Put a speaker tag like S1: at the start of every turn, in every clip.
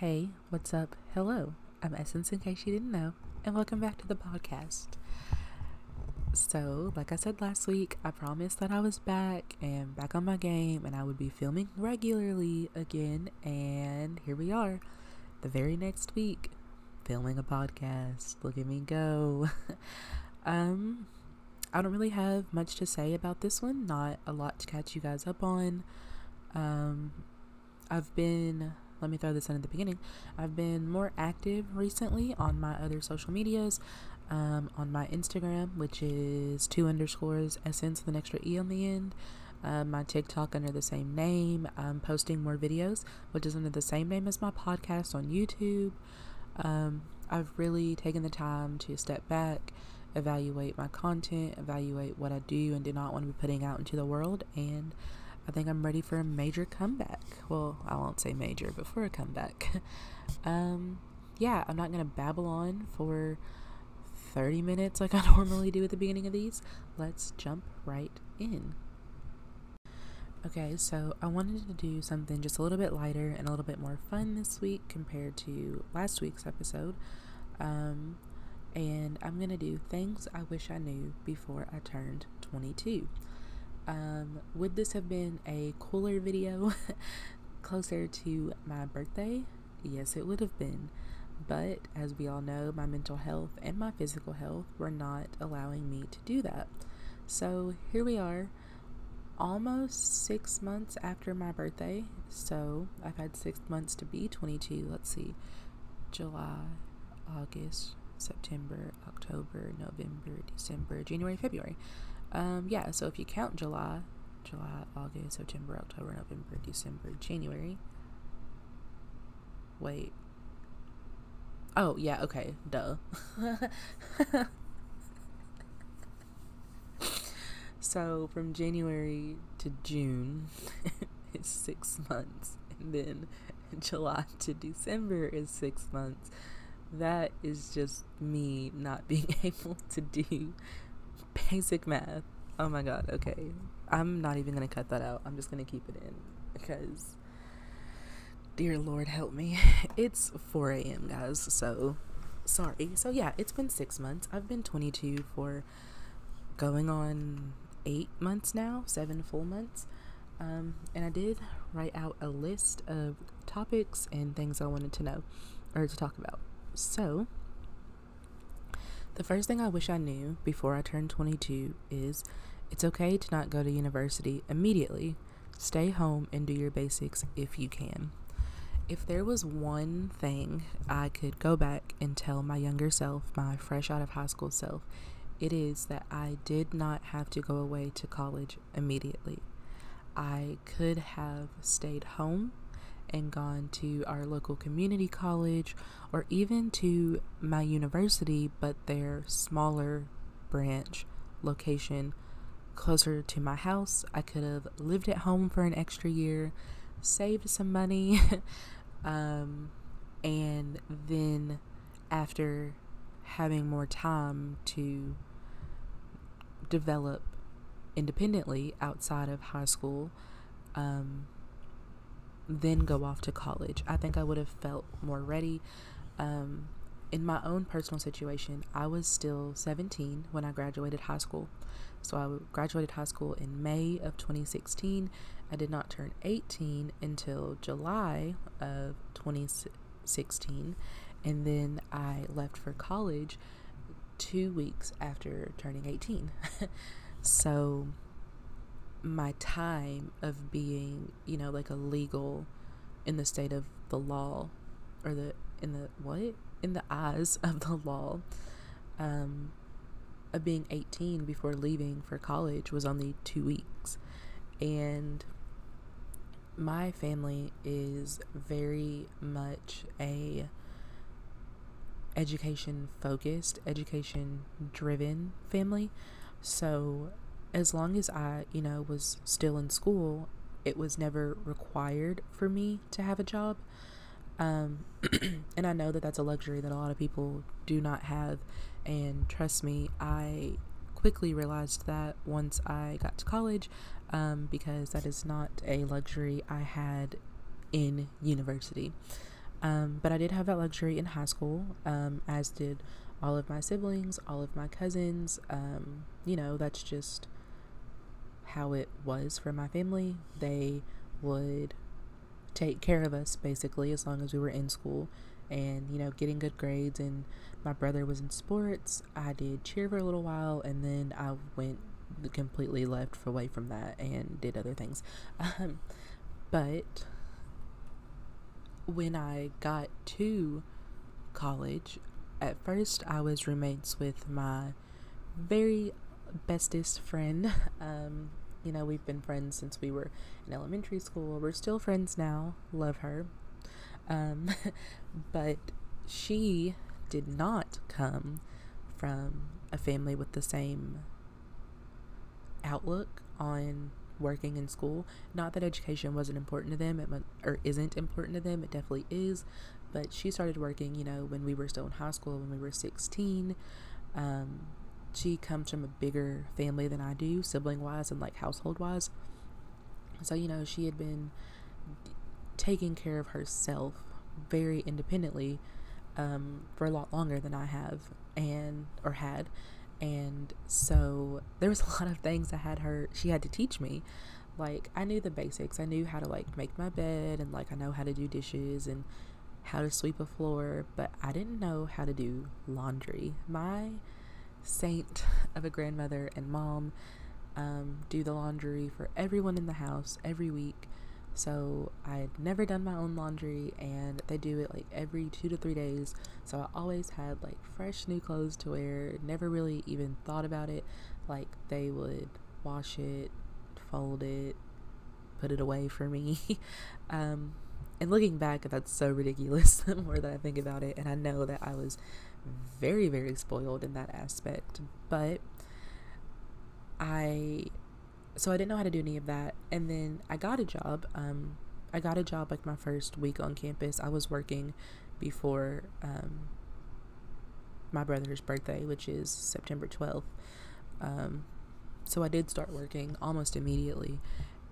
S1: Hey, what's up? Hello, I'm Essence in case you didn't know, and welcome back to the podcast. So, like I said last week, I promised that I was back and back on my game and I would be filming regularly again, and here we are, the very next week, filming a podcast. Look at me go. um, I don't really have much to say about this one, not a lot to catch you guys up on. Um, I've been let me throw this in at the beginning. I've been more active recently on my other social medias. Um, on my Instagram, which is two underscores essence with an extra e on the end. Um, my TikTok under the same name. I'm posting more videos, which is under the same name as my podcast on YouTube. Um, I've really taken the time to step back, evaluate my content, evaluate what I do and do not want to be putting out into the world, and I think I'm ready for a major comeback. Well, I won't say major, but for a comeback. um, yeah, I'm not going to babble on for 30 minutes like I normally do at the beginning of these. Let's jump right in. Okay, so I wanted to do something just a little bit lighter and a little bit more fun this week compared to last week's episode. Um, and I'm going to do things I wish I knew before I turned 22. Um, would this have been a cooler video closer to my birthday? Yes, it would have been. But as we all know, my mental health and my physical health were not allowing me to do that. So here we are, almost six months after my birthday. So I've had six months to be 22. Let's see, July, August, September, October, November, December, January, February. Um, yeah, so if you count July, July, August, September, October, November, December, January. Wait. Oh, yeah, okay, duh. so from January to June is six months, and then July to December is six months. That is just me not being able to do basic math. Oh my god, okay. I'm not even gonna cut that out. I'm just gonna keep it in because, dear Lord, help me. It's 4 a.m., guys, so sorry. So, yeah, it's been six months. I've been 22 for going on eight months now, seven full months. Um, and I did write out a list of topics and things I wanted to know or to talk about. So, the first thing I wish I knew before I turned 22 is it's okay to not go to university immediately. Stay home and do your basics if you can. If there was one thing I could go back and tell my younger self, my fresh out of high school self, it is that I did not have to go away to college immediately. I could have stayed home and gone to our local community college or even to my university, but their smaller branch location closer to my house. I could have lived at home for an extra year, saved some money, um, and then after having more time to develop independently outside of high school, um, then go off to college. I think I would have felt more ready. Um, in my own personal situation, I was still 17 when I graduated high school. So I graduated high school in May of 2016. I did not turn 18 until July of 2016. And then I left for college two weeks after turning 18. so my time of being, you know, like a legal in the state of the law or the in the what? In the eyes of the law. Um of being 18 before leaving for college was only 2 weeks. And my family is very much a education focused, education driven family. So as long as I, you know, was still in school, it was never required for me to have a job. Um, and I know that that's a luxury that a lot of people do not have. And trust me, I quickly realized that once I got to college, um, because that is not a luxury I had in university. Um, but I did have that luxury in high school, um, as did all of my siblings, all of my cousins. Um, you know, that's just how it was for my family. They would take care of us basically as long as we were in school and you know getting good grades and my brother was in sports i did cheer for a little while and then i went completely left away from that and did other things um, but when i got to college at first i was roommates with my very bestest friend um, you know we've been friends since we were in elementary school we're still friends now love her um, but she did not come from a family with the same outlook on working in school. Not that education wasn't important to them, it or isn't important to them. It definitely is. But she started working, you know, when we were still in high school, when we were 16. Um, she comes from a bigger family than I do, sibling wise and like household wise. So, you know, she had been taking care of herself very independently um, for a lot longer than I have and or had. And so there was a lot of things I had her she had to teach me. Like I knew the basics. I knew how to like make my bed and like I know how to do dishes and how to sweep a floor, but I didn't know how to do laundry. My saint of a grandmother and mom um, do the laundry for everyone in the house every week. So I had never done my own laundry and they do it like every two to three days. So I always had like fresh new clothes to wear, never really even thought about it. Like they would wash it, fold it, put it away for me. um, and looking back, that's so ridiculous the more that I think about it. And I know that I was very, very spoiled in that aspect. But I so I didn't know how to do any of that. And then I got a job. Um, I got a job like my first week on campus. I was working before um, my brother's birthday, which is September 12th. Um, so I did start working almost immediately.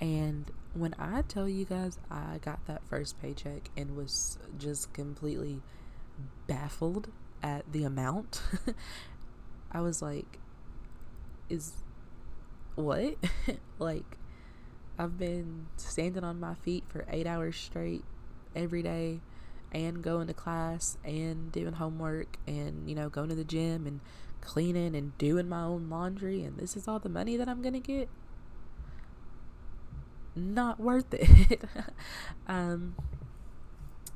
S1: And when I tell you guys, I got that first paycheck and was just completely baffled at the amount. I was like, is what? like, I've been standing on my feet for eight hours straight every day and going to class and doing homework and, you know, going to the gym and cleaning and doing my own laundry. And this is all the money that I'm going to get? Not worth it. um,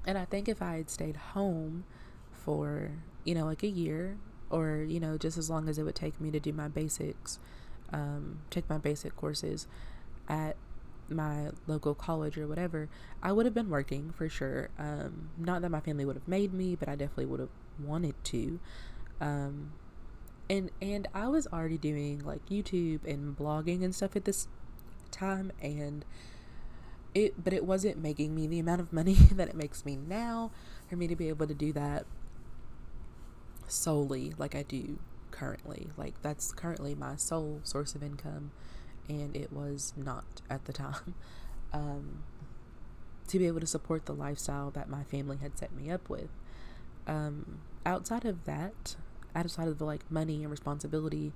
S1: and I think if I had stayed home for, you know, like a year or, you know, just as long as it would take me to do my basics um, take my basic courses at my local college or whatever, I would have been working for sure. Um, not that my family would have made me, but I definitely would have wanted to. Um, and and I was already doing like YouTube and blogging and stuff at this time, and it but it wasn't making me the amount of money that it makes me now for me to be able to do that solely like I do currently. Like that's currently my sole source of income, and it was not at the time. Um, to be able to support the lifestyle that my family had set me up with. Um, outside of that, outside of the like money and responsibility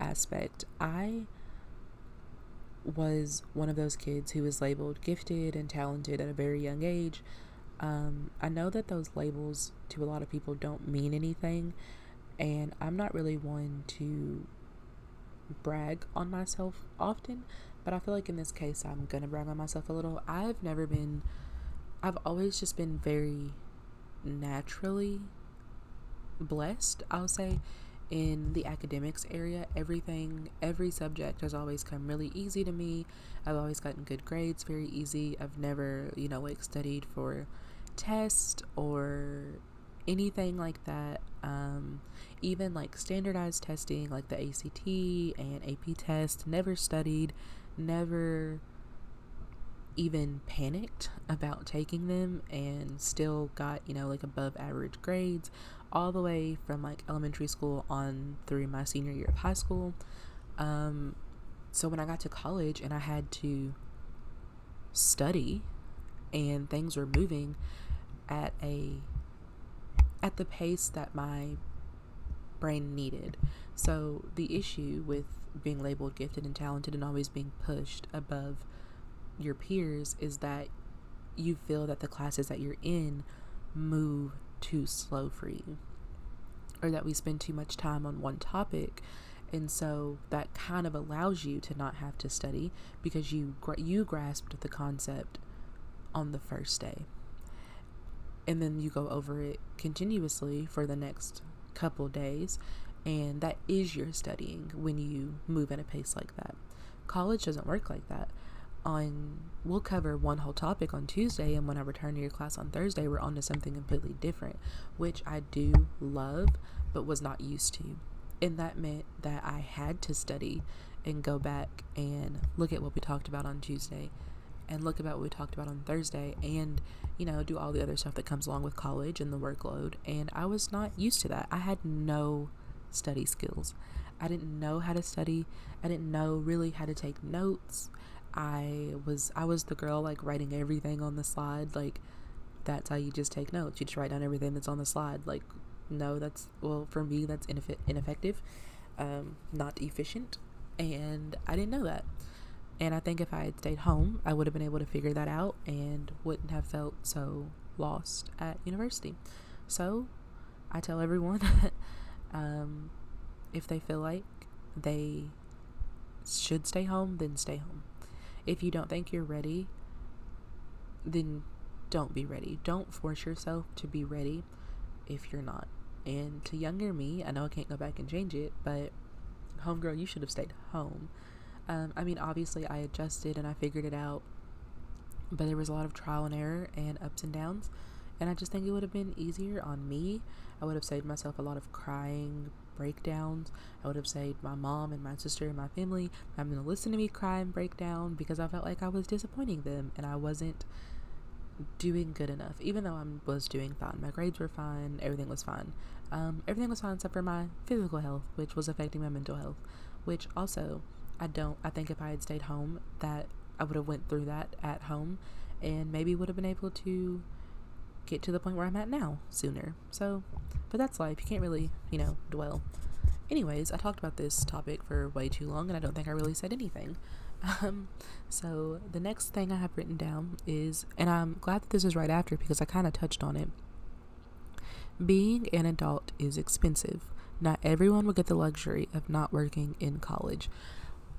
S1: aspect, I was one of those kids who was labeled gifted and talented at a very young age. Um, I know that those labels to a lot of people don't mean anything, and I'm not really one to brag on myself often, but I feel like in this case I'm gonna brag on myself a little. I've never been, I've always just been very naturally blessed, I'll say, in the academics area. Everything, every subject has always come really easy to me. I've always gotten good grades very easy. I've never, you know, like studied for tests or anything like that. Um, even like standardized testing, like the ACT and AP test, never studied, never even panicked about taking them and still got, you know, like above average grades all the way from like elementary school on through my senior year of high school. Um, so when I got to college and I had to study and things were moving, at a at the pace that my brain needed. So the issue with being labeled gifted and talented and always being pushed above your peers is that you feel that the classes that you're in move too slow for you or that we spend too much time on one topic and so that kind of allows you to not have to study because you you grasped the concept on the first day and then you go over it continuously for the next couple days and that is your studying when you move at a pace like that. College doesn't work like that. On we'll cover one whole topic on Tuesday and when I return to your class on Thursday we're on to something completely different which I do love but was not used to. And that meant that I had to study and go back and look at what we talked about on Tuesday and look about what we talked about on Thursday and you know do all the other stuff that comes along with college and the workload and I was not used to that. I had no study skills. I didn't know how to study. I didn't know really how to take notes. I was I was the girl like writing everything on the slide like that's how you just take notes. You just write down everything that's on the slide. Like no, that's well for me that's ineff- ineffective, um, not efficient, and I didn't know that. And I think if I had stayed home, I would have been able to figure that out and wouldn't have felt so lost at university. So I tell everyone um, if they feel like they should stay home, then stay home. If you don't think you're ready, then don't be ready. Don't force yourself to be ready if you're not. And to younger me, I know I can't go back and change it, but homegirl, you should have stayed home. Um, I mean, obviously, I adjusted and I figured it out, but there was a lot of trial and error and ups and downs. And I just think it would have been easier on me. I would have saved myself a lot of crying breakdowns. I would have saved my mom and my sister and my family I'm going to listen to me cry and break down because I felt like I was disappointing them and I wasn't doing good enough, even though I was doing fine. My grades were fine, everything was fine. Um, everything was fine except for my physical health, which was affecting my mental health. Which also, I don't. I think if I had stayed home, that I would have went through that at home, and maybe would have been able to get to the point where I'm at now sooner. So, but that's life. You can't really, you know, dwell. Anyways, I talked about this topic for way too long, and I don't think I really said anything. Um, so the next thing I have written down is, and I'm glad that this is right after because I kind of touched on it. Being an adult is expensive. Not everyone will get the luxury of not working in college.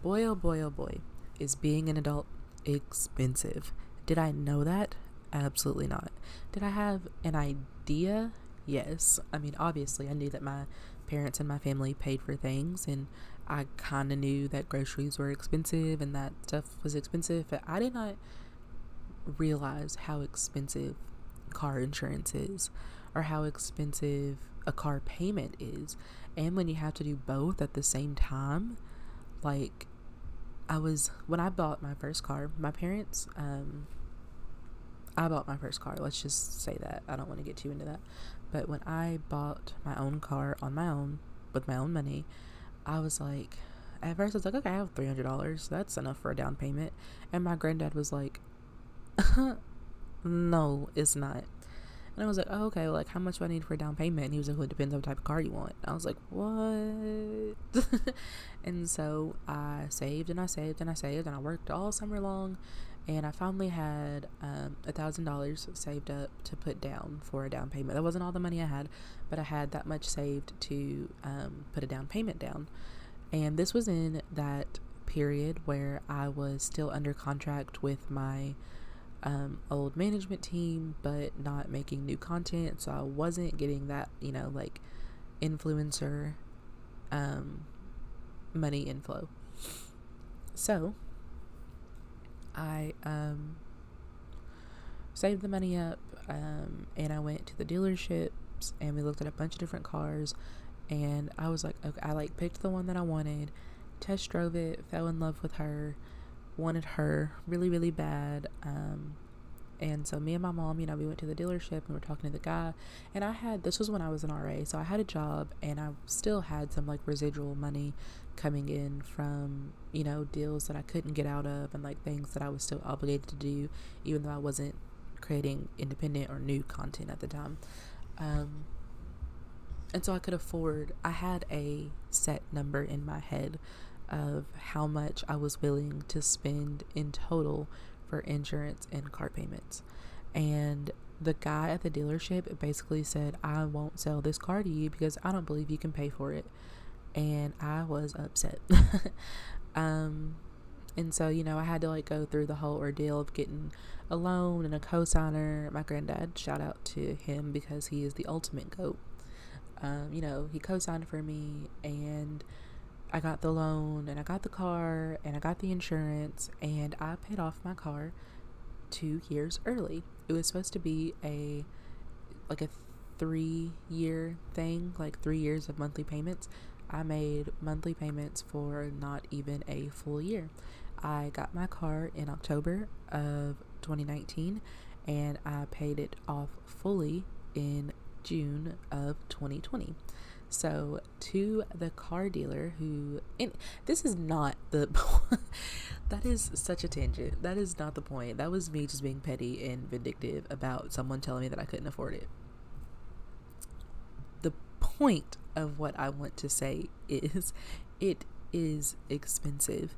S1: Boy, oh boy, oh boy, is being an adult expensive. Did I know that? Absolutely not. Did I have an idea? Yes. I mean, obviously, I knew that my parents and my family paid for things, and I kind of knew that groceries were expensive and that stuff was expensive, but I did not realize how expensive car insurance is or how expensive a car payment is. And when you have to do both at the same time, like I was when I bought my first car, my parents um I bought my first car. Let's just say that. I don't want to get too into that. But when I bought my own car on my own with my own money, I was like, at first I was like, okay, I have three hundred dollars. That's enough for a down payment. And my granddad was like, no, it's not. And I was like, oh, okay, like how much do I need for a down payment? And he was like, well, it depends on what type of car you want. I was like, what? and so I saved and I saved and I saved and I worked all summer long, and I finally had um, a thousand dollars saved up to put down for a down payment. That wasn't all the money I had, but I had that much saved to um, put a down payment down. And this was in that period where I was still under contract with my um, old management team, but not making new content. So I wasn't getting that, you know, like influencer um, money inflow. So I um, saved the money up um, and I went to the dealerships and we looked at a bunch of different cars and I was like okay, I like picked the one that I wanted test drove it fell in love with her wanted her really really bad um, and so me and my mom you know we went to the dealership and we were talking to the guy and I had this was when I was an RA so I had a job and I still had some like residual money coming in from you know deals that I couldn't get out of and like things that I was still obligated to do even though I wasn't creating independent or new content at the time. Um, and so I could afford, I had a set number in my head of how much I was willing to spend in total for insurance and car payments. And the guy at the dealership basically said, I won't sell this car to you because I don't believe you can pay for it. And I was upset. um, and so, you know, I had to like go through the whole ordeal of getting a loan and a cosigner. My granddad, shout out to him because he is the ultimate goat. Um, you know, he co-signed for me and I got the loan and I got the car and I got the insurance and I paid off my car two years early. It was supposed to be a like a three year thing, like three years of monthly payments. I made monthly payments for not even a full year. I got my car in October of 2019 and I paid it off fully in June of 2020. So, to the car dealer who, and this is not the, that is such a tangent. That is not the point. That was me just being petty and vindictive about someone telling me that I couldn't afford it. The point of what I want to say is it is expensive.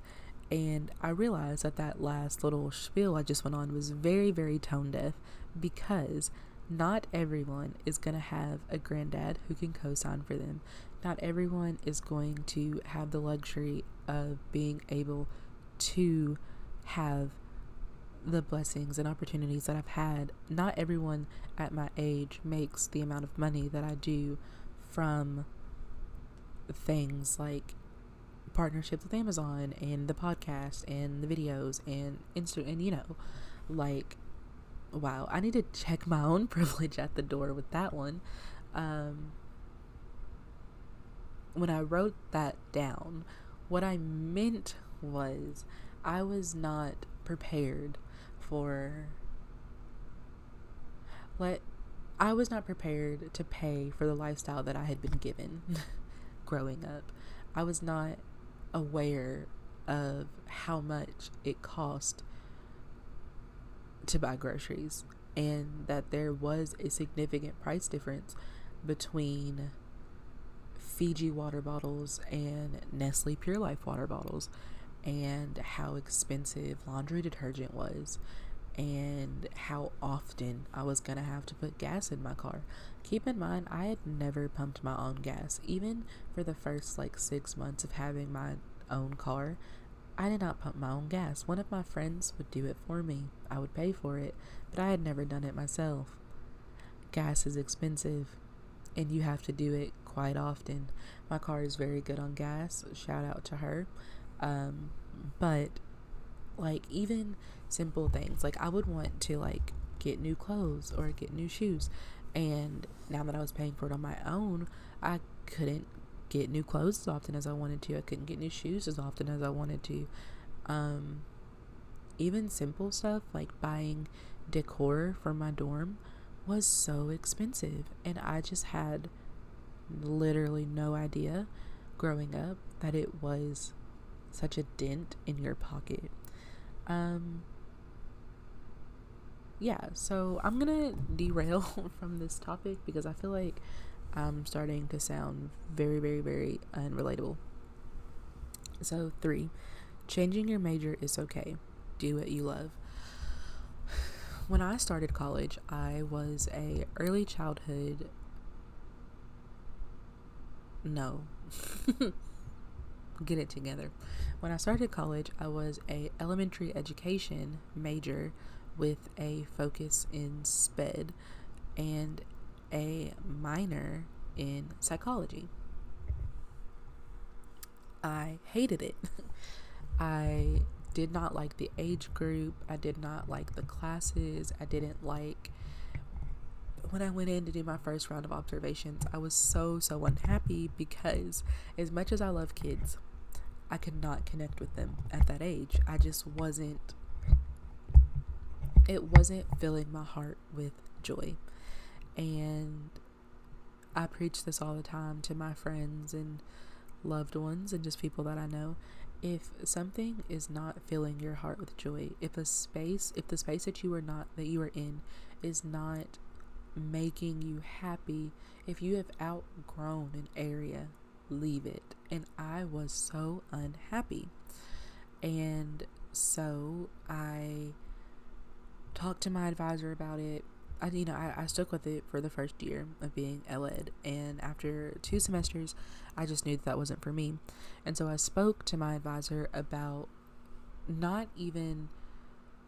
S1: And I realized that that last little spiel I just went on was very, very tone deaf because not everyone is going to have a granddad who can co sign for them. Not everyone is going to have the luxury of being able to have the blessings and opportunities that I've had. Not everyone at my age makes the amount of money that I do from things like partnerships with Amazon and the podcast and the videos and Insta and you know like wow, I need to check my own privilege at the door with that one. Um, when I wrote that down, what I meant was I was not prepared for let I was not prepared to pay for the lifestyle that I had been given growing up. I was not aware of how much it cost to buy groceries and that there was a significant price difference between Fiji water bottles and Nestle Pure Life water bottles and how expensive laundry detergent was and how often I was to have to put gas in my car. Keep in mind, I had never pumped my own gas. Even for the first like six months of having my own car, I did not pump my own gas. One of my friends would do it for me. I would pay for it, but I had never done it myself. Gas is expensive, and you have to do it quite often. My car is very good on gas. Shout out to her. Um, but like even simple things, like I would want to like get new clothes or get new shoes, and now that I was paying for it on my own, I couldn't get new clothes as often as I wanted to. I couldn't get new shoes as often as I wanted to. Um, even simple stuff like buying decor for my dorm was so expensive. And I just had literally no idea growing up that it was such a dent in your pocket. Um, yeah, so I'm gonna derail from this topic because I feel like I'm starting to sound very, very, very unrelatable. So, three, changing your major is okay. Do what you love. When I started college, I was a early childhood. No. Get it together. When I started college, I was a elementary education major with a focus in SPED and a minor in psychology. I hated it. I did not like the age group. I did not like the classes. I didn't like when I went in to do my first round of observations. I was so, so unhappy because as much as I love kids, I could not connect with them at that age. I just wasn't, it wasn't filling my heart with joy. And I preach this all the time to my friends and loved ones and just people that I know. if something is not filling your heart with joy, if a space, if the space that you are not that you are in is not making you happy, if you have outgrown an area, leave it. And I was so unhappy. And so I talked to my advisor about it. I, you know, I, I stuck with it for the first year of being ed, and after two semesters, I just knew that that wasn't for me. And so I spoke to my advisor about not even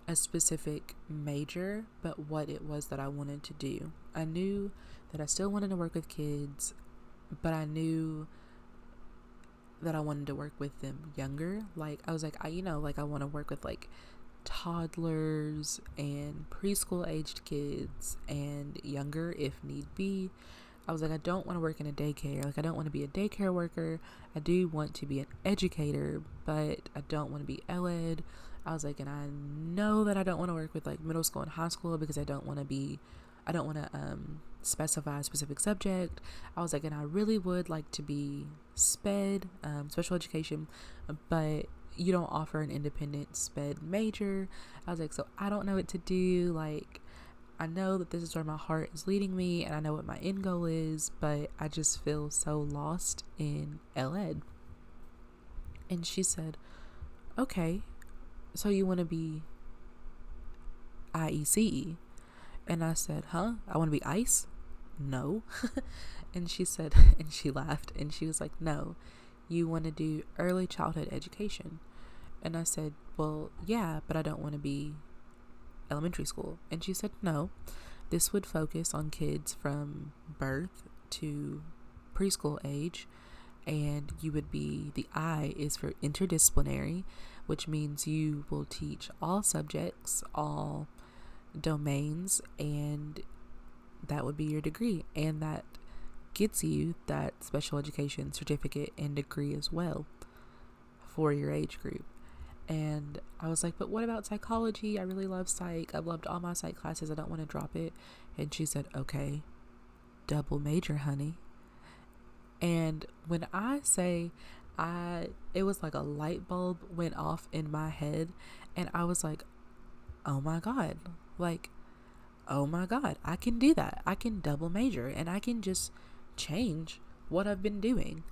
S1: a specific major, but what it was that I wanted to do. I knew that I still wanted to work with kids, but I knew that I wanted to work with them younger. Like I was like, I you know, like I want to work with like toddlers and preschool aged kids and younger if need be. I was like, I don't want to work in a daycare. Like, I don't want to be a daycare worker. I do want to be an educator, but I don't want to be ed. I was like, and I know that I don't want to work with like middle school and high school because I don't want to be, I don't want to um, specify a specific subject. I was like, and I really would like to be SPED, um, special education, but you don't offer an independent SPED major. I was like, so I don't know what to do. Like, I know that this is where my heart is leading me and I know what my end goal is, but I just feel so lost in LEd. And she said, okay, so you want to be IECE? And I said, huh? I want to be ICE? No. and she said, and she laughed and she was like, no, you want to do early childhood education. And I said, well, yeah, but I don't want to be elementary school. And she said, no, this would focus on kids from birth to preschool age. And you would be, the I is for interdisciplinary, which means you will teach all subjects, all domains, and that would be your degree. And that gets you that special education certificate and degree as well for your age group. And I was like, but what about psychology? I really love psych. I've loved all my psych classes. I don't want to drop it. And she said, okay, double major, honey. And when I say I, it was like a light bulb went off in my head. And I was like, oh my God. Like, oh my God, I can do that. I can double major and I can just change what I've been doing.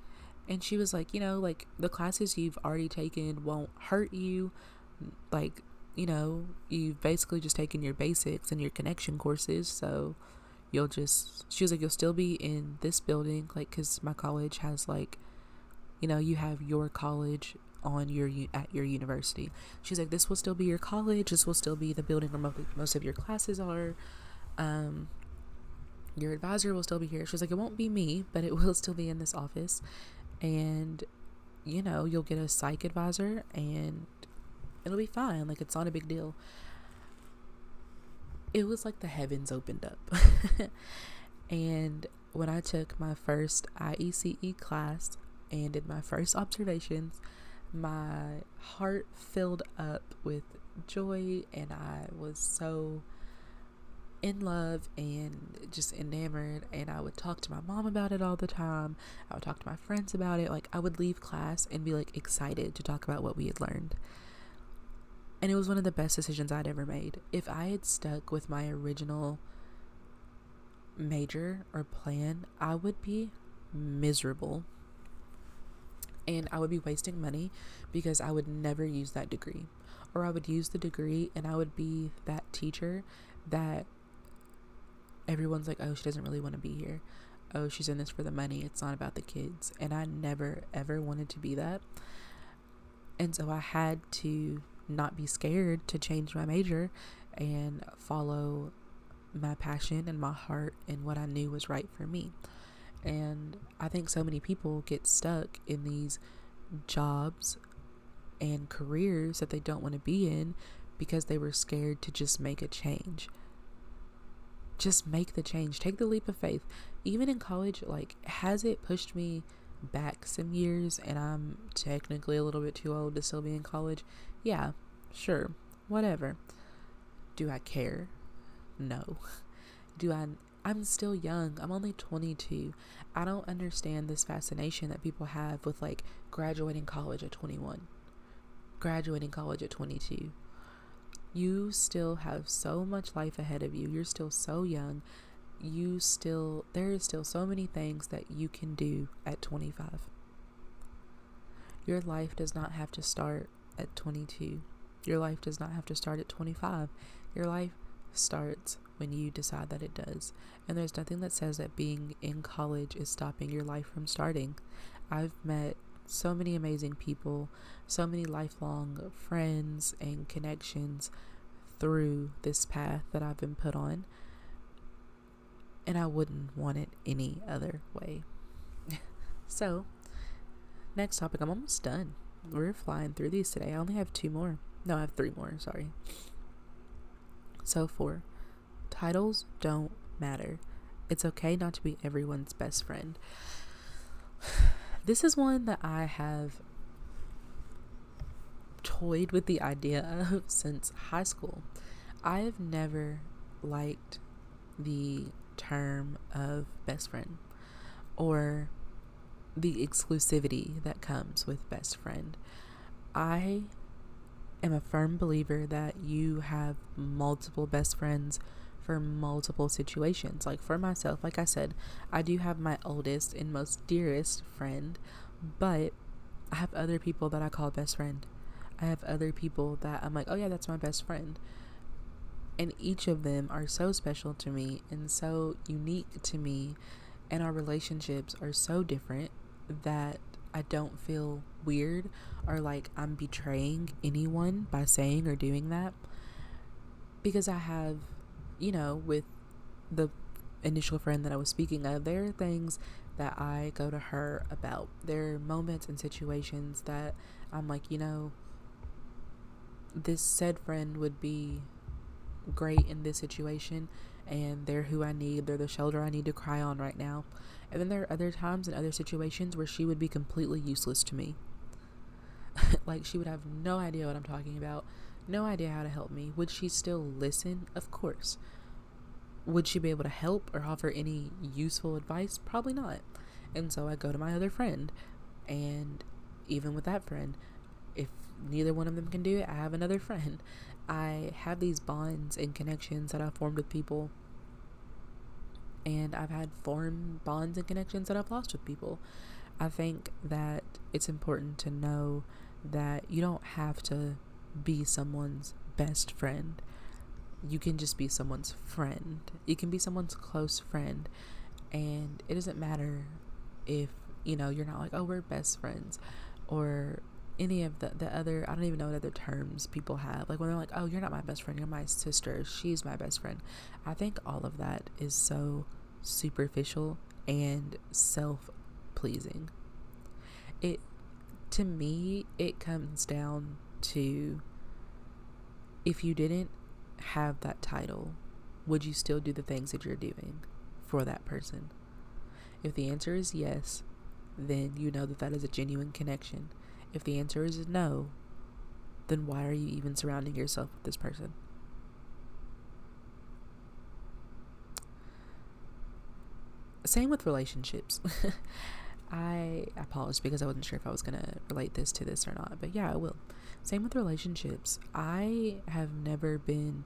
S1: And she was like, you know, like the classes you've already taken won't hurt you. Like, you know, you've basically just taken your basics and your connection courses. So you'll just, she was like, you'll still be in this building. Like, cause my college has like, you know, you have your college on your at your university. She's like, this will still be your college. This will still be the building where most of your classes are. Um, your advisor will still be here. She's like, it won't be me, but it will still be in this office and you know you'll get a psych advisor and it'll be fine like it's not a big deal. It was like the heavens opened up. And when i took my first iece class and did my first observations my heart filled up with joy and i was so in love and just enamored and I would talk to my mom about it all the time. I would talk to my friends about it. Like I would leave class and be like excited to talk about what we had learned. And it was one of the best decisions I'd ever made. If I had stuck with my original major or plan, I would be miserable. And I would be wasting money because I would never use that degree. Or I would use the degree and I would be that teacher that everyone's like, oh, she doesn't really want to be here. Oh, she's in this for the money. It's not about the kids. And I never, ever wanted to be that. And so I had to not be scared to change my major and follow my passion and my heart and what I knew was right for me. And I think so many people get stuck in these jobs and careers that they don't want to be in because they were scared to just make a change just make the change. Take the leap of faith. Even in college, like, has it pushed me back some years and I'm technically a little bit too old to still be in college? Yeah, sure, whatever. Do I care? No. Do I? I'm still young. I'm only 22. I don't understand this fascination that people have with like graduating college at 21. graduating college at 22. You still have so much life ahead of you. You're still so young. You still, there is still so many things that you can do at 25. Your life does not have to start at 22. Your life does not have to start at 25. Your life starts when you decide that it does. And there's nothing that says that being in college is stopping your life from starting. I've met so many amazing people, so many lifelong friends and connections through this path that I've been put on. And I wouldn't want it any other way. so, next topic. I'm almost done. We're flying through these today. I only have two more. No, I have three more. Sorry. So, four. Titles don't matter. It's okay not to be everyone's best friend. This is one that I have toyed with the idea of since high school. I have never liked the term of best friend or the exclusivity that comes with best friend. I am a firm believer that you have multiple best friends for multiple situations. Like for myself, like I said, I do have my oldest and most dearest friend, but I have other people that I call best friend. I have other people that I'm like, oh yeah, that's my best friend. And each of them are so special to me and so unique to me, and our relationships are so different that I don't feel weird or like I'm betraying anyone by saying or doing that because I have you know, with the initial friend that I was speaking of, there are things that I go to her about. There are moments and situations that I'm like, you know, this said friend would be great in this situation and they're who I need. They're the shoulder I need to cry on right now. And then there are other times and other situations where she would be completely useless to me. like she would have no idea what I'm talking about no idea how to help me. Would she still listen? Of course. Would she be able to help or offer any useful advice? Probably not. And so I go to my other friend. And even with that friend, if neither one of them can do it, I have another friend. I have these bonds and connections that I've formed with people. And I've had formed bonds and connections that I've lost with people. I think that it's important to know that you don't have to be someone's best friend. You can just be someone's friend. You can be someone's close friend. And it doesn't matter if, you know, you're not like, oh, we're best friends or any of the, the other, I don't even know what other terms people have. Like when they're like, oh, you're not my best friend, you're my sister, she's my best friend. I think all of that is so superficial and self pleasing. It, to me, it comes down to if you didn't have that title, would you still do the things that you're doing for that person? If the answer is yes, then you know that that is a genuine connection. If the answer is no, then why are you even surrounding yourself with this person? Same with relationships. I I paused because I wasn't sure if I was gonna relate this to this or not, but yeah, I will. Same with relationships. I have never been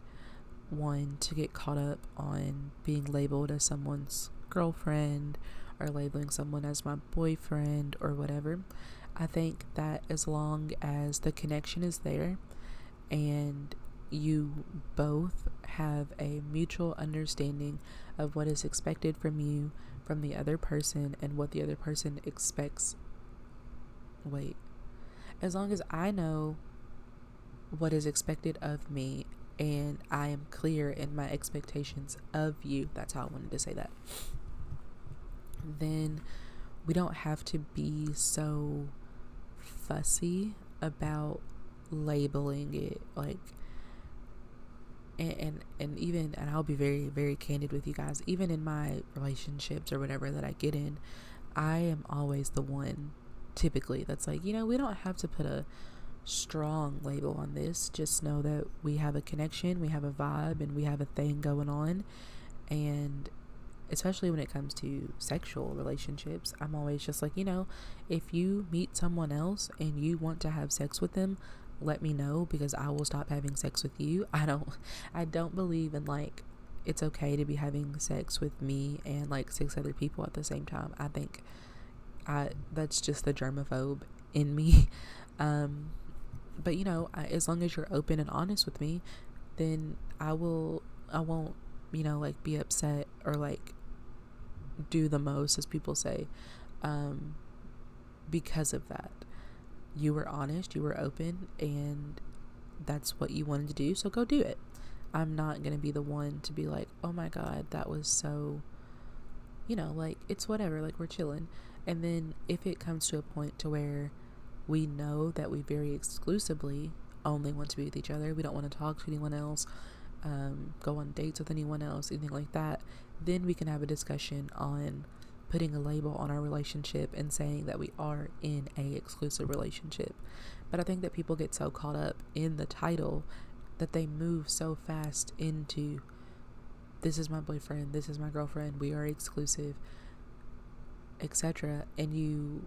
S1: one to get caught up on being labeled as someone's girlfriend or labeling someone as my boyfriend or whatever. I think that as long as the connection is there and you both have a mutual understanding of what is expected from you from the other person and what the other person expects. Wait. As long as I know what is expected of me and I am clear in my expectations of you, that's how I wanted to say that. Then we don't have to be so fussy about labeling it like and, and and even and I'll be very very candid with you guys even in my relationships or whatever that I get in I am always the one typically that's like you know we don't have to put a strong label on this. Just know that we have a connection we have a vibe and we have a thing going on. And especially when it comes to sexual relationships I'm always just like you know if you meet someone else and you want to have sex with them let me know because I will stop having sex with you. I don't I don't believe in like it's okay to be having sex with me and like six other people at the same time. I think I that's just the germaphobe in me. Um but you know, I, as long as you're open and honest with me, then I will I won't, you know, like be upset or like do the most as people say um because of that you were honest, you were open, and that's what you wanted to do, so go do it. I'm not going to be the one to be like, oh my God, that was so, you know, like it's whatever, like we're chilling. And then if it comes to a point to where we know that we very exclusively only want to be with each other, we don't want to talk to anyone else, um, go on dates with anyone else, anything like that, then we can have a discussion on putting a label on our relationship and saying that we are in a exclusive relationship. But I think that people get so caught up in the title that they move so fast into this is my boyfriend, this is my girlfriend, we are exclusive, etc. And you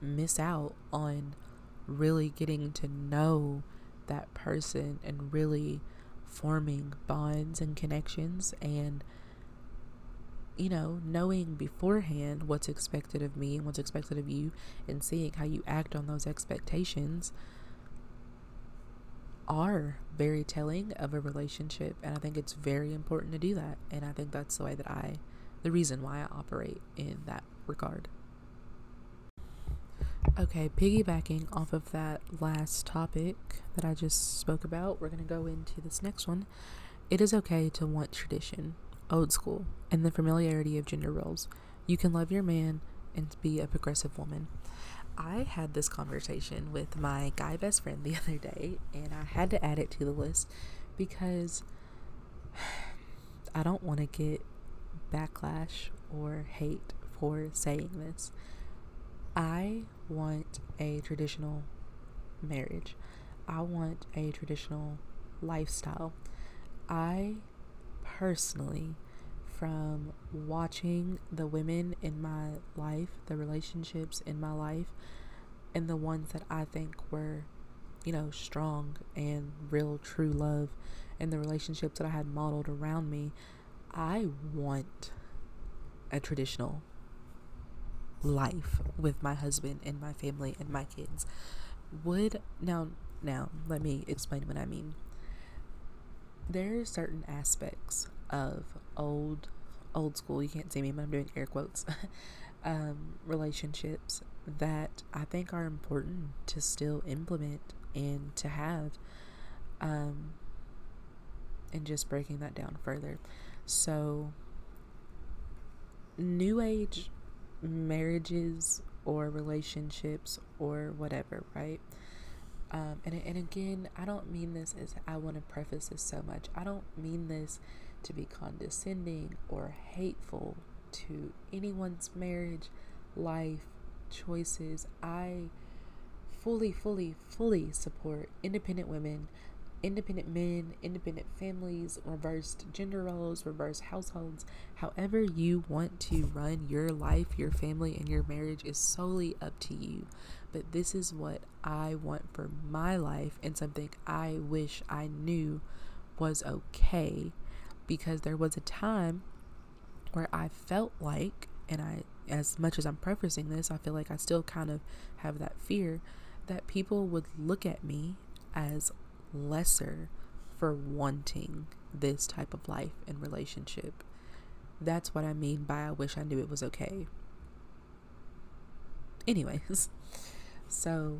S1: miss out on really getting to know that person and really forming bonds and connections and you know, knowing beforehand what's expected of me and what's expected of you and seeing how you act on those expectations are very telling of a relationship. And I think it's very important to do that. And I think that's the way that I, the reason why I operate in that regard. Okay, piggybacking off of that last topic that I just spoke about, we're going to go into this next one. It is okay to want tradition old school, and the familiarity of gender roles. You can love your man and be a progressive woman. I had this conversation with my guy best friend the other day, and I had to add it to the list because I don't want to get backlash or hate for saying this. I want a traditional marriage. I want a traditional lifestyle. I personally from watching the women in my life, the relationships in my life, and the ones that I think were, you know, strong and real, true love, and the relationships that I had modeled around me, I want a traditional life with my husband and my family and my kids. Would now, now, let me explain what I mean there are certain aspects of old old school you can't see me but i'm doing air quotes um, relationships that i think are important to still implement and to have um, and just breaking that down further so new age marriages or relationships or whatever right um, and, and again, I don't mean this as I want to preface this so much. I don't mean this to be condescending or hateful to anyone's marriage, life, choices. I fully, fully, fully support independent women, independent men, independent families, reversed gender roles, reversed households. However, you want to run your life, your family, and your marriage is solely up to you but this is what I want for my life and something I wish I knew was okay because there was a time where I felt like, and I, as much as I'm prefacing this, I feel like I still kind of have that fear that people would look at me as lesser for wanting this type of life and relationship. That's what I mean by I wish I knew it was okay. Anyways, so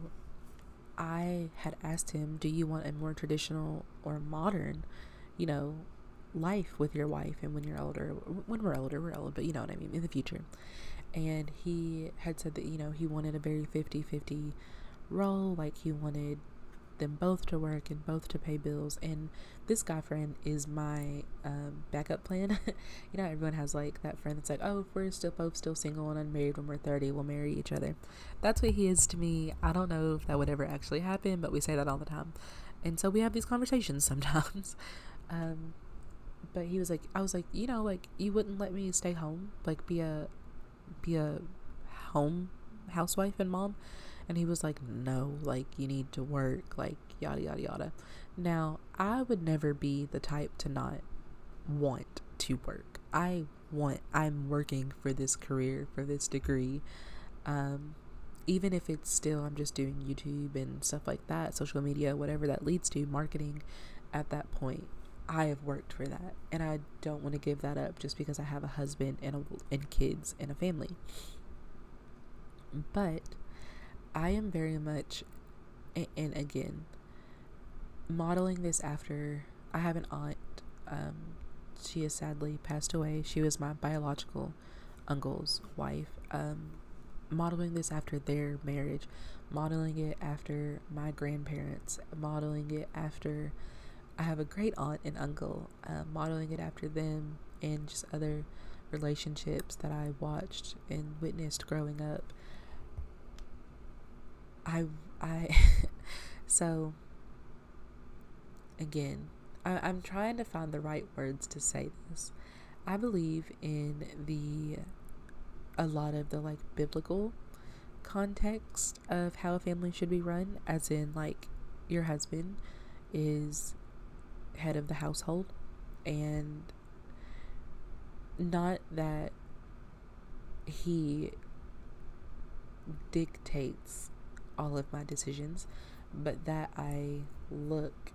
S1: I had asked him, Do you want a more traditional or modern, you know, life with your wife and when you're older? When we're older, we're old, but you know what I mean, in the future. And he had said that, you know, he wanted a very 50 50 role, like he wanted them both to work and both to pay bills. And this guy friend is my um, backup plan. you know, everyone has like that friend that's like, oh, if we're still both still single and unmarried when we're 30, we'll marry each other. That's what he is to me. I don't know if that would ever actually happen, but we say that all the time. And so we have these conversations sometimes. um, but he was like, I was like, you know, like you wouldn't let me stay home, like be a, be a home housewife and mom. And he was like, no, like, you need to work, like, yada, yada, yada. Now, I would never be the type to not want to work. I want, I'm working for this career, for this degree. Um, even if it's still, I'm just doing YouTube and stuff like that, social media, whatever that leads to, marketing at that point. I have worked for that, and I don't want to give that up just because I have a husband and a, and kids and a family. But I am very much, and again, modeling this after I have an aunt. Um, she has sadly passed away. She was my biological uncle's wife. Um, modeling this after their marriage, modeling it after my grandparents, modeling it after I have a great aunt and uncle, uh, modeling it after them and just other relationships that I watched and witnessed growing up. I, I, so again, I, I'm trying to find the right words to say this. I believe in the a lot of the like biblical context of how a family should be run, as in like your husband is head of the household and not that he dictates all of my decisions, but that I look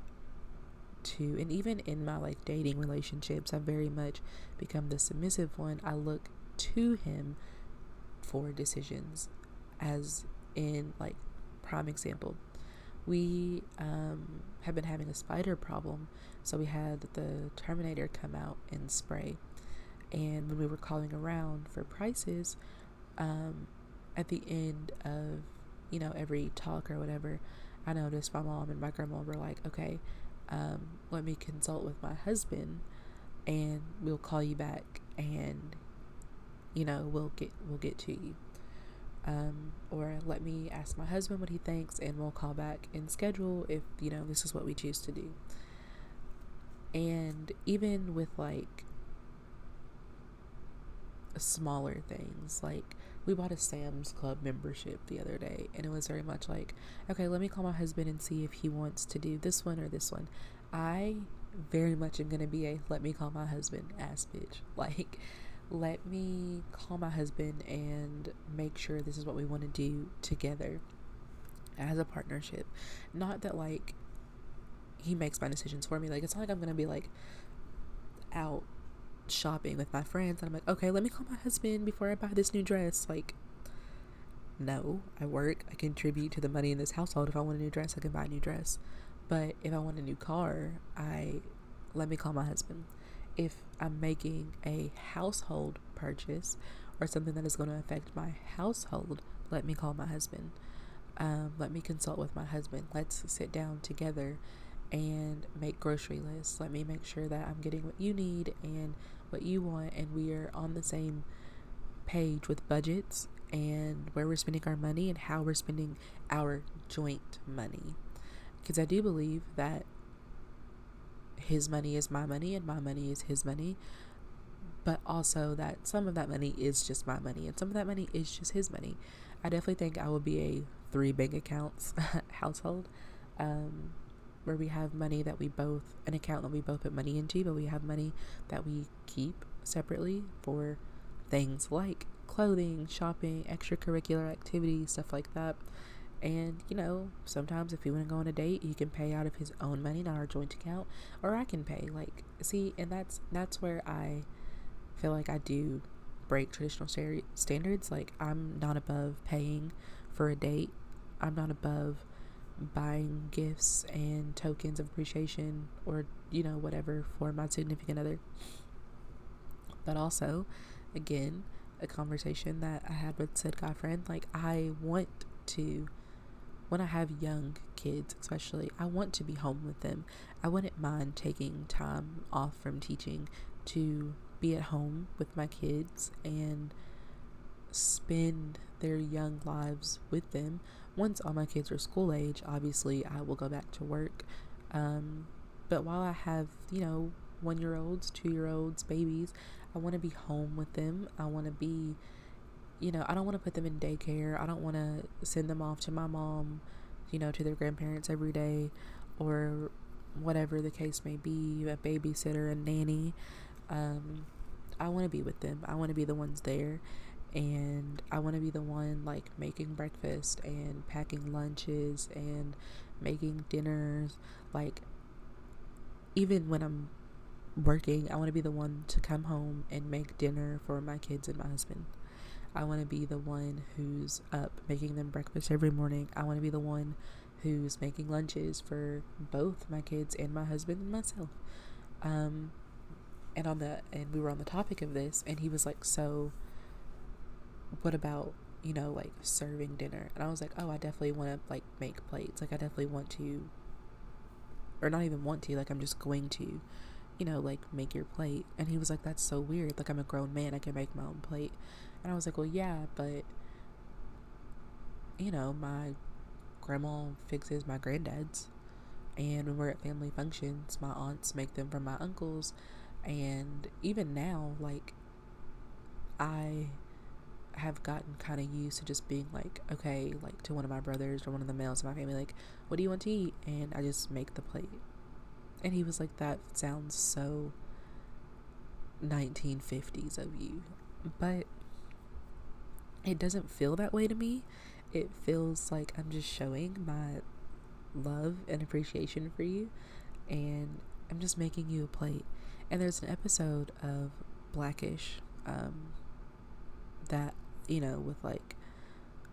S1: to, and even in my like dating relationships, I've very much become the submissive one. I look to him for decisions, as in like prime example. We um, have been having a spider problem, so we had the Terminator come out and spray. And when we were calling around for prices, um, at the end of you know every talk or whatever, I noticed my mom and my grandma were like, okay, um, let me consult with my husband, and we'll call you back and you know, we'll get we'll get to you. Um, or let me ask my husband what he thinks, and we'll call back and schedule if you know this is what we choose to do. And even with like smaller things, like we bought a Sam's Club membership the other day, and it was very much like, okay, let me call my husband and see if he wants to do this one or this one. I very much am gonna be a let me call my husband ass bitch. Like, let me call my husband and make sure this is what we want to do together as a partnership. Not that like he makes my decisions for me. Like it's not like I'm gonna be like out shopping with my friends and I'm like, okay, let me call my husband before I buy this new dress. Like, no, I work, I contribute to the money in this household. If I want a new dress, I can buy a new dress. But if I want a new car, I let me call my husband if I'm making a household purchase or something that is going to affect my household, let me call my husband. Um, let me consult with my husband. Let's sit down together and make grocery lists. Let me make sure that I'm getting what you need and what you want, and we are on the same page with budgets and where we're spending our money and how we're spending our joint money. Because I do believe that his money is my money and my money is his money. But also that some of that money is just my money and some of that money is just his money. I definitely think i will be a three bank accounts household um, where we have money that we both an account that we both put money into but we have money that we keep separately for things like clothing shopping extracurricular activities stuff like that and, you know, sometimes if you want to go on a date, he can pay out of his own money, not our joint account, or I can pay. Like, see, and that's that's where I feel like I do break traditional standards. Like, I'm not above paying for a date. I'm not above buying gifts and tokens of appreciation or, you know, whatever for my significant other. But also, again, a conversation that I had with said guy friend, like I want to when I have young kids, especially, I want to be home with them. I wouldn't mind taking time off from teaching to be at home with my kids and spend their young lives with them. Once all my kids are school age, obviously, I will go back to work. Um, but while I have, you know, one year olds, two year olds, babies, I want to be home with them. I want to be you know, I don't want to put them in daycare. I don't want to send them off to my mom, you know, to their grandparents every day or whatever the case may be, a babysitter, a nanny. Um, I want to be with them. I want to be the ones there. And I want to be the one like making breakfast and packing lunches and making dinners. Like, even when I'm working, I want to be the one to come home and make dinner for my kids and my husband. I want to be the one who's up making them breakfast every morning. I want to be the one who's making lunches for both my kids and my husband and myself. Um, and on the and we were on the topic of this, and he was like, "So, what about you know like serving dinner?" And I was like, "Oh, I definitely want to like make plates. Like I definitely want to, or not even want to. Like I'm just going to." You know, like make your plate. And he was like, That's so weird. Like, I'm a grown man. I can make my own plate. And I was like, Well, yeah, but, you know, my grandma fixes my granddad's. And when we're at family functions, my aunts make them for my uncles. And even now, like, I have gotten kind of used to just being like, okay, like to one of my brothers or one of the males in my family, like, what do you want to eat? And I just make the plate. And he was like, that sounds so 1950s of you. But it doesn't feel that way to me it feels like I'm just showing my love and appreciation for you, and I'm just making you a plate. And there's an episode of Blackish um, that, you know, with like,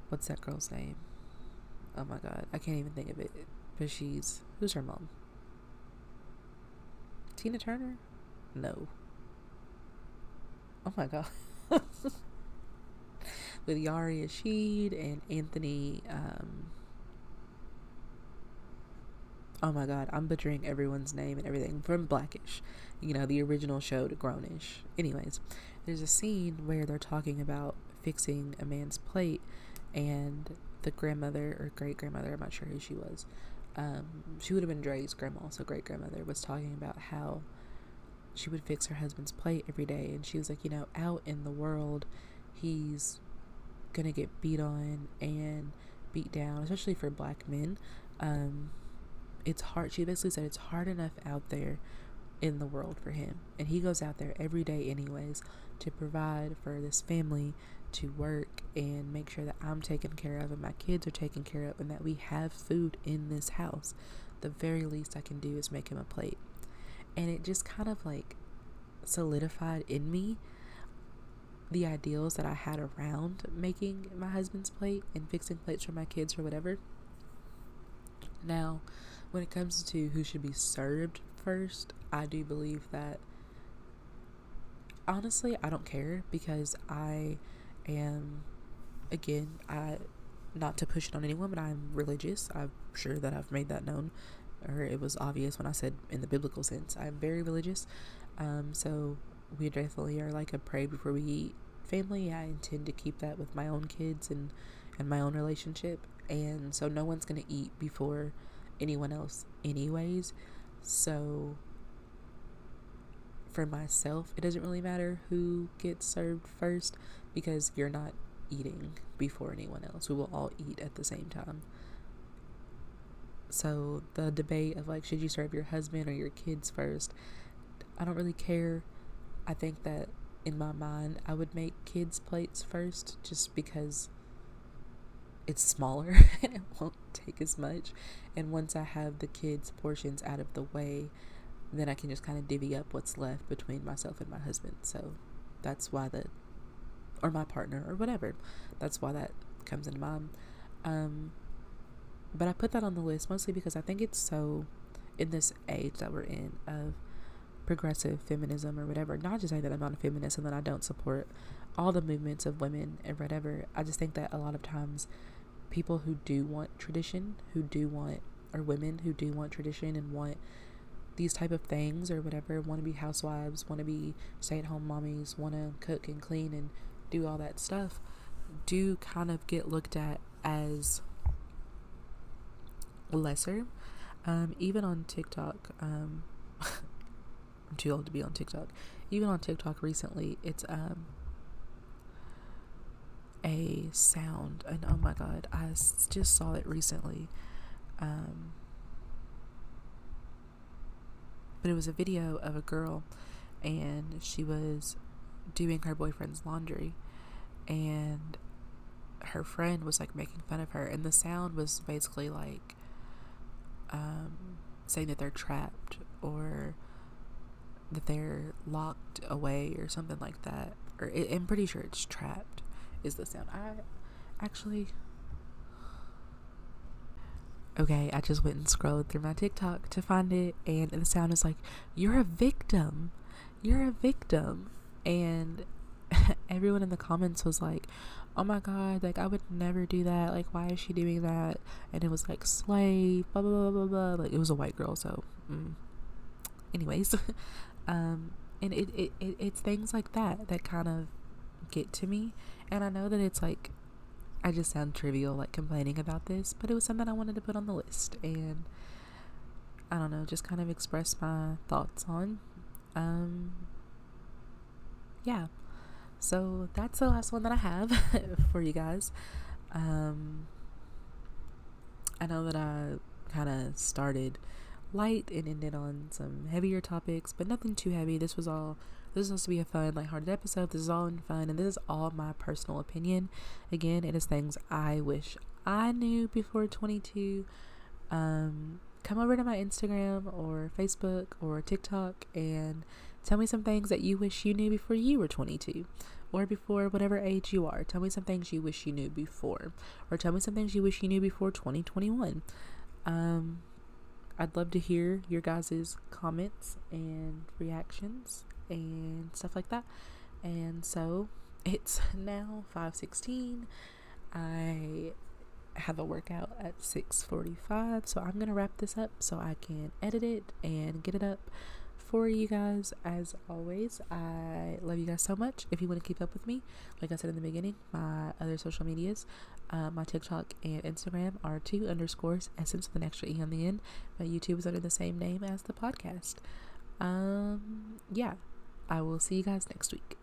S1: what's that girl's name? Oh my god, I can't even think of it. But she's, who's her mom? Tina Turner? No. Oh my god. with Yari Shahidi and Anthony. Um, oh my god, I'm butchering everyone's name and everything from Blackish, you know, the original show to Grownish. Anyways, there's a scene where they're talking about fixing a man's plate, and the grandmother or great grandmother, I'm not sure who she was. Um, she would have been Dre's grandma, so great grandmother was talking about how she would fix her husband's plate every day, and she was like, you know, out in the world, he's gonna get beat on and beat down, especially for black men. Um, it's hard. She basically said it's hard enough out there in the world for him, and he goes out there every day, anyways, to provide for this family, to work and make sure that I'm taken care of and my kids are taken care of, and that we have food in this house. The very least I can do is make him a plate, and it just kind of like solidified in me the ideals that I had around making my husband's plate and fixing plates for my kids or whatever. Now, when it comes to who should be served first, I do believe that honestly, I don't care because I am again, I not to push it on anyone, but I'm religious. I'm sure that I've made that known or it was obvious when I said in the biblical sense. I'm very religious. Um, so we definitely are like a pray before we eat family. I intend to keep that with my own kids and and my own relationship. And so no one's to eat before anyone else anyways. So for myself, it doesn't really matter who gets served first because you're not eating before anyone else. We will all eat at the same time. So the debate of like should you serve your husband or your kids first, I don't really care I think that in my mind, I would make kids' plates first just because it's smaller and it won't take as much. And once I have the kids' portions out of the way, then I can just kind of divvy up what's left between myself and my husband. So that's why the, or my partner or whatever. That's why that comes into mind. Um, but I put that on the list mostly because I think it's so, in this age that we're in, of progressive feminism or whatever. Not just say that I'm not a feminist and that I don't support all the movements of women and whatever. I just think that a lot of times people who do want tradition, who do want, or women who do want tradition and want these type of things or whatever, want to be housewives, want to be stay-at-home mommies, want to cook and clean and do all that stuff, do kind of get looked at as lesser. Um, even on TikTok, um, I'm too old to be on TikTok. Even on TikTok recently, it's um a sound, and oh my god, I just saw it recently. Um, but it was a video of a girl, and she was doing her boyfriend's laundry, and her friend was like making fun of her, and the sound was basically like um, saying that they're trapped or that they're locked away or something like that. Or it, I'm pretty sure it's trapped is the sound. I actually. Okay, I just went and scrolled through my TikTok to find it, and the sound is like, You're a victim. You're a victim. And everyone in the comments was like, Oh my god, like I would never do that. Like, why is she doing that? And it was like, slave, blah, blah, blah, blah, blah. Like, it was a white girl, so. Mm. Anyways, um, and it, it, it, it's things like that that kind of get to me. And I know that it's like, I just sound trivial, like complaining about this, but it was something I wanted to put on the list. And I don't know, just kind of express my thoughts on. Um, yeah. So that's the last one that I have for you guys. Um, I know that I kind of started light and ended on some heavier topics, but nothing too heavy. This was all this is supposed to be a fun, lighthearted episode. This is all in fun, and this is all my personal opinion. Again, it is things I wish I knew before 22. Um, come over to my Instagram or Facebook or TikTok and tell me some things that you wish you knew before you were 22 or before whatever age you are. Tell me some things you wish you knew before, or tell me some things you wish you knew before 2021. Um, I'd love to hear your guys' comments and reactions and stuff like that. And so it's now 5:16. I have a workout at 6:45, so I'm going to wrap this up so I can edit it and get it up for you guys as always. I love you guys so much. If you want to keep up with me, like I said in the beginning, my other social medias, uh, my TikTok and Instagram are two underscores essence with an extra e on the end. My YouTube is under the same name as the podcast. Um, yeah, I will see you guys next week.